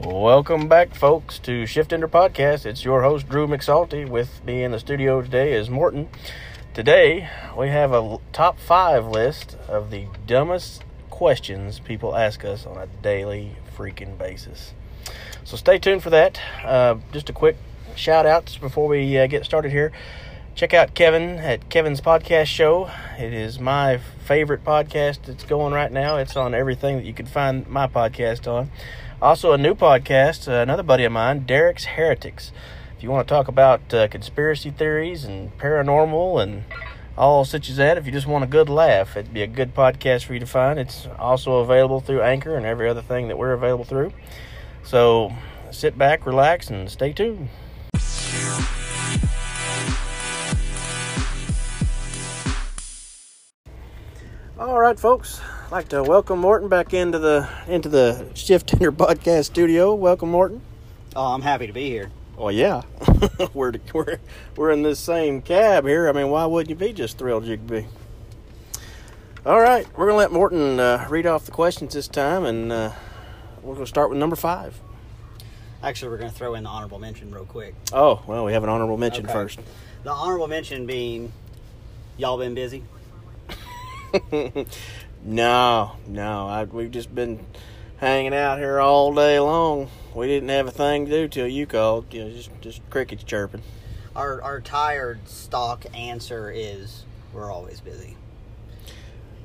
Welcome back, folks, to Shift Ender Podcast. It's your host, Drew McSalty. With me in the studio today is Morton. Today, we have a top five list of the dumbest questions people ask us on a daily freaking basis. So stay tuned for that. Uh, just a quick shout out before we uh, get started here. Check out Kevin at Kevin's Podcast Show. It is my favorite podcast that's going right now. It's on everything that you can find my podcast on. Also, a new podcast, uh, another buddy of mine, Derek's Heretics. If you want to talk about uh, conspiracy theories and paranormal and all such as that, if you just want a good laugh, it'd be a good podcast for you to find. It's also available through Anchor and every other thing that we're available through. So sit back, relax, and stay tuned. All right, folks. I'd like to welcome Morton back into the into the Shift Ender Podcast studio. Welcome, Morton. Oh, I'm happy to be here. Well, yeah, we're we're we're in this same cab here. I mean, why wouldn't you be just thrilled you could be? All right, we're gonna let Morton uh, read off the questions this time, and uh, we're gonna start with number five. Actually, we're going to throw in the honorable mention real quick. Oh, well, we have an honorable mention Okay. first. The honorable mention being, y'all been busy? no, no, I, we've just been hanging out here all day long. We didn't have a thing to do till you called. You know, just just crickets chirping. Our our tired stock answer is we're always busy.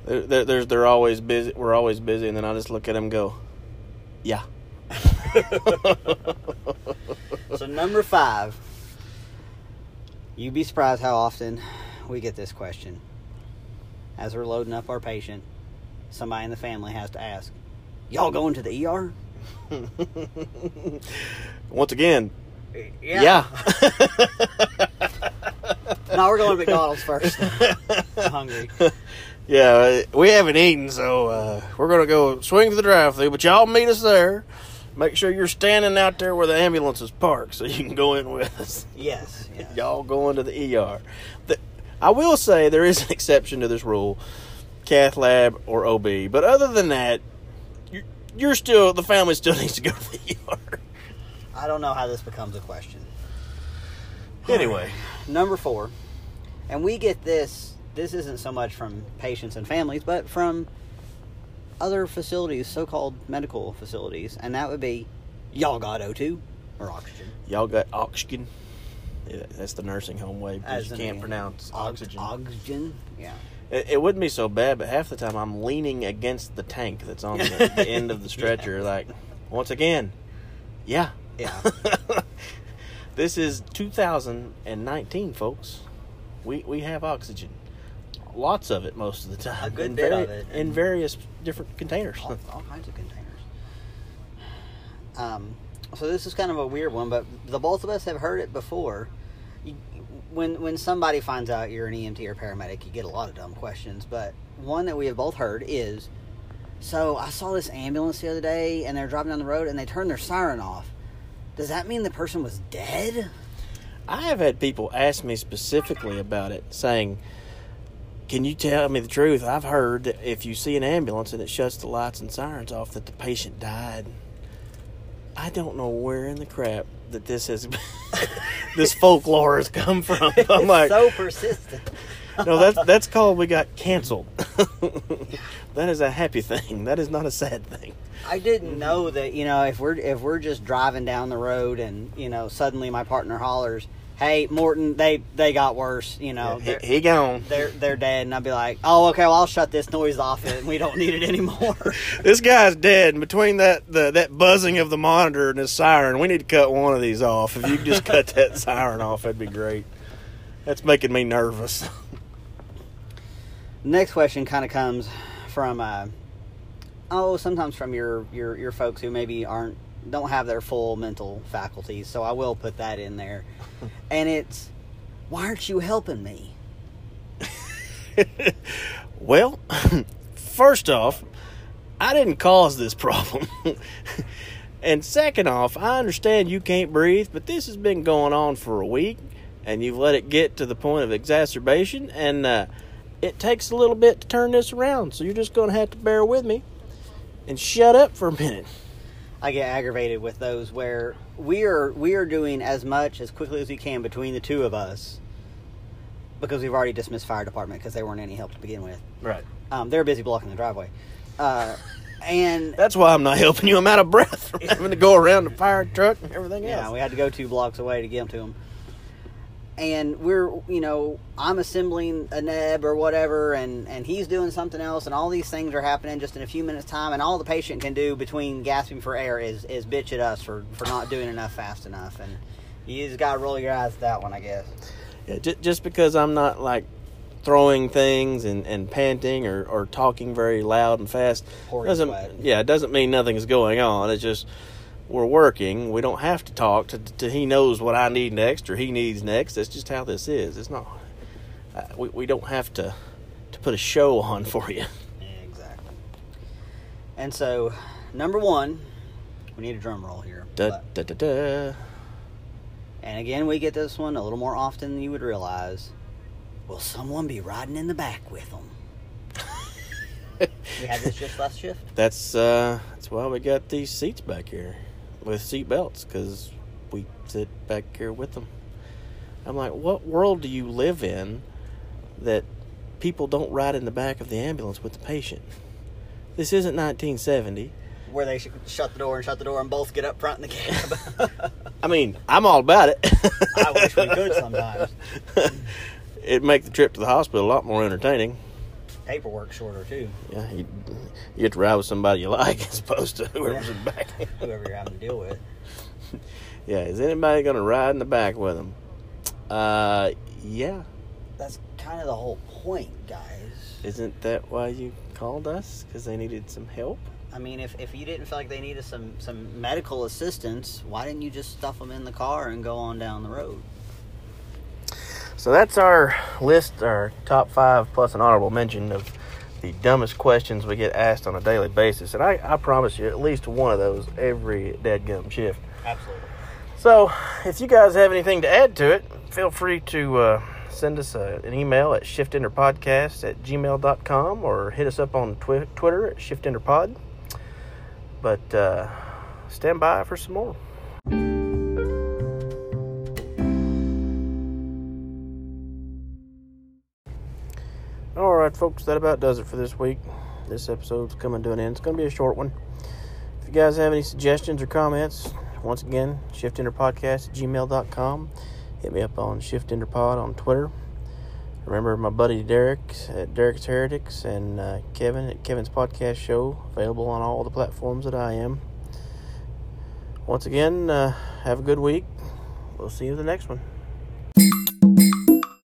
There, there, there's they're always busy. We're always busy, and then I just look at them and go, yeah. So number five, you'd be surprised how often we get this question. As we're loading up our patient, somebody in the family has to ask, "Y'all going to the ER?" Once again, yeah. no, we're going to McDonald's first. I'm hungry. Yeah, we haven't eaten, so uh, we're gonna go swing to the drive-through. But y'all meet us there. Make sure you're standing out there where the ambulance is parked, so you can go in with us. Yes. yes. Y'all going to the ER. The, I will say there is an exception to this rule: cath lab or OB. But other than that, you're, you're still the family still needs to go to the ER. I don't know how this becomes a question. Anyway, Number four, and we get this. This isn't so much from patients and families, but from other facilities, so-called medical facilities, and that would be, y'all got O2 or oxygen. y'all got oxygen. Yeah, that's the nursing home way because As you can't pronounce Ox- oxygen. Oxygen. Yeah. It, it wouldn't be so bad, but half the time I'm leaning against the tank that's on the, the end of the stretcher. Like, once again, yeah. Yeah. this is 2019, folks. We we have oxygen, lots of it most of the time. A good in bit vari- of it. in various different containers. all, all kinds of containers. Um, so this is kind of a weird one, but the both of us have heard it before. You, when when somebody finds out you're an EMT or paramedic, you get a lot of dumb questions. But one that we have both heard is, so I saw this ambulance the other day, and they're driving down the road, and they turned their siren off. Does that mean the person was dead? I have had people ask me specifically about it, saying, "Can you tell me the truth? I've heard that if you see an ambulance and it shuts the lights and sirens off, that the patient died." I don't know where in the crap that this has, this folklore has come from. I'm like, so persistent. no, that's that's called we got canceled. that is a happy thing. That is not a sad thing. I didn't know that you know if we're if we're just driving down the road and you know suddenly my partner hollers, "Hey Morton, they they got worse," you know he, they're, he gone. they're they're dead, and I'd be like, "Oh okay, well I'll shut this noise off and we don't need it anymore." This guy's dead. And between that the, that buzzing of the monitor and his siren, we need to cut one of these off. If you could just cut that siren off, that'd be great. That's making me nervous. Next question kind of comes from uh, oh sometimes from your your your folks who maybe aren't don't have their full mental faculties, so I will put that in there, and it's why aren't you helping me? well, first off, I didn't cause this problem. and second off, I understand you can't breathe, but this has been going on for a week, and you've let it get to the point of exacerbation, and uh, it takes a little bit to turn this around. So you're just going to have to bear with me and shut up for a minute. I get aggravated with those where we are we are doing as much as quickly as we can between the two of us because we've already dismissed fire department because they weren't any help to begin with. Right. Um, they're busy blocking the driveway, uh, and That's why I'm not helping you. I'm out of breath from having to go around the fire truck and everything else. Yeah, we had to go two blocks away to get them to him. And we're, you know, I'm assembling a neb or whatever, and, and he's doing something else, and all these things are happening just in a few minutes' time. And all the patient can do between gasping for air is, is bitch at us for, for not doing enough fast enough. And you just got to roll your eyes at that one, I guess. Yeah, j- just because I'm not like throwing things and, and panting or, or talking very loud and fast Pouring doesn't sweat. yeah it doesn't mean nothing's going on. It's just we're working. We don't have to talk to, to he knows what I need next or he needs next. That's just how this is. It's not uh, we we don't have to to put a show on for you. Exactly. And so, number one, we need a drum roll here. Da, But- da, da, da. and again, we get this one a little more often than you would realize. Will someone be riding in the back with them? we had this just last shift. That's uh that's why we got these seats back here with seat belts because we sit back here with them. I'm like, what world do you live in that people don't ride in the back of the ambulance with the patient? This isn't 1970. where they sh- shut the door and shut the door and both get up front in the cab. I mean, I'm all about it. I wish we could sometimes. It'd make the trip to the hospital a lot more entertaining. Paperwork shorter too. Yeah, you, you get to ride with somebody you like as opposed to whoever's in the back. Whoever you're having to deal with. Yeah, is anybody going to ride in the back with them? Uh, yeah. That's kind of the whole point, guys. Isn't that why you called us? Because they needed some help? I mean, if, if you didn't feel like they needed some, some medical assistance, why didn't you just stuff them in the car and go on down the road? So that's our list, our top five plus an honorable mention of the dumbest questions we get asked on a daily basis. And I, I promise you, at least one of those every dead gum shift. Absolutely. So, if you guys have anything to add to it, feel free to uh, send us a, an email at shiftenderpodcast at gmail.com or hit us up on twi- Twitter at shiftenderpod. But uh, stand by for some more. Right, folks, that about does it for this week. This episode's coming to an end. It's going to be a short one. If you guys have any suggestions or comments, once again, shiftenderpodcast at gmail.com. Hit me up on shiftenderpod on Twitter. Remember my buddy Derek at Derek's Heretics and uh, Kevin at Kevin's Podcast Show, available on all the platforms that I am. Once again, uh, have a good week. We'll see you in the next one.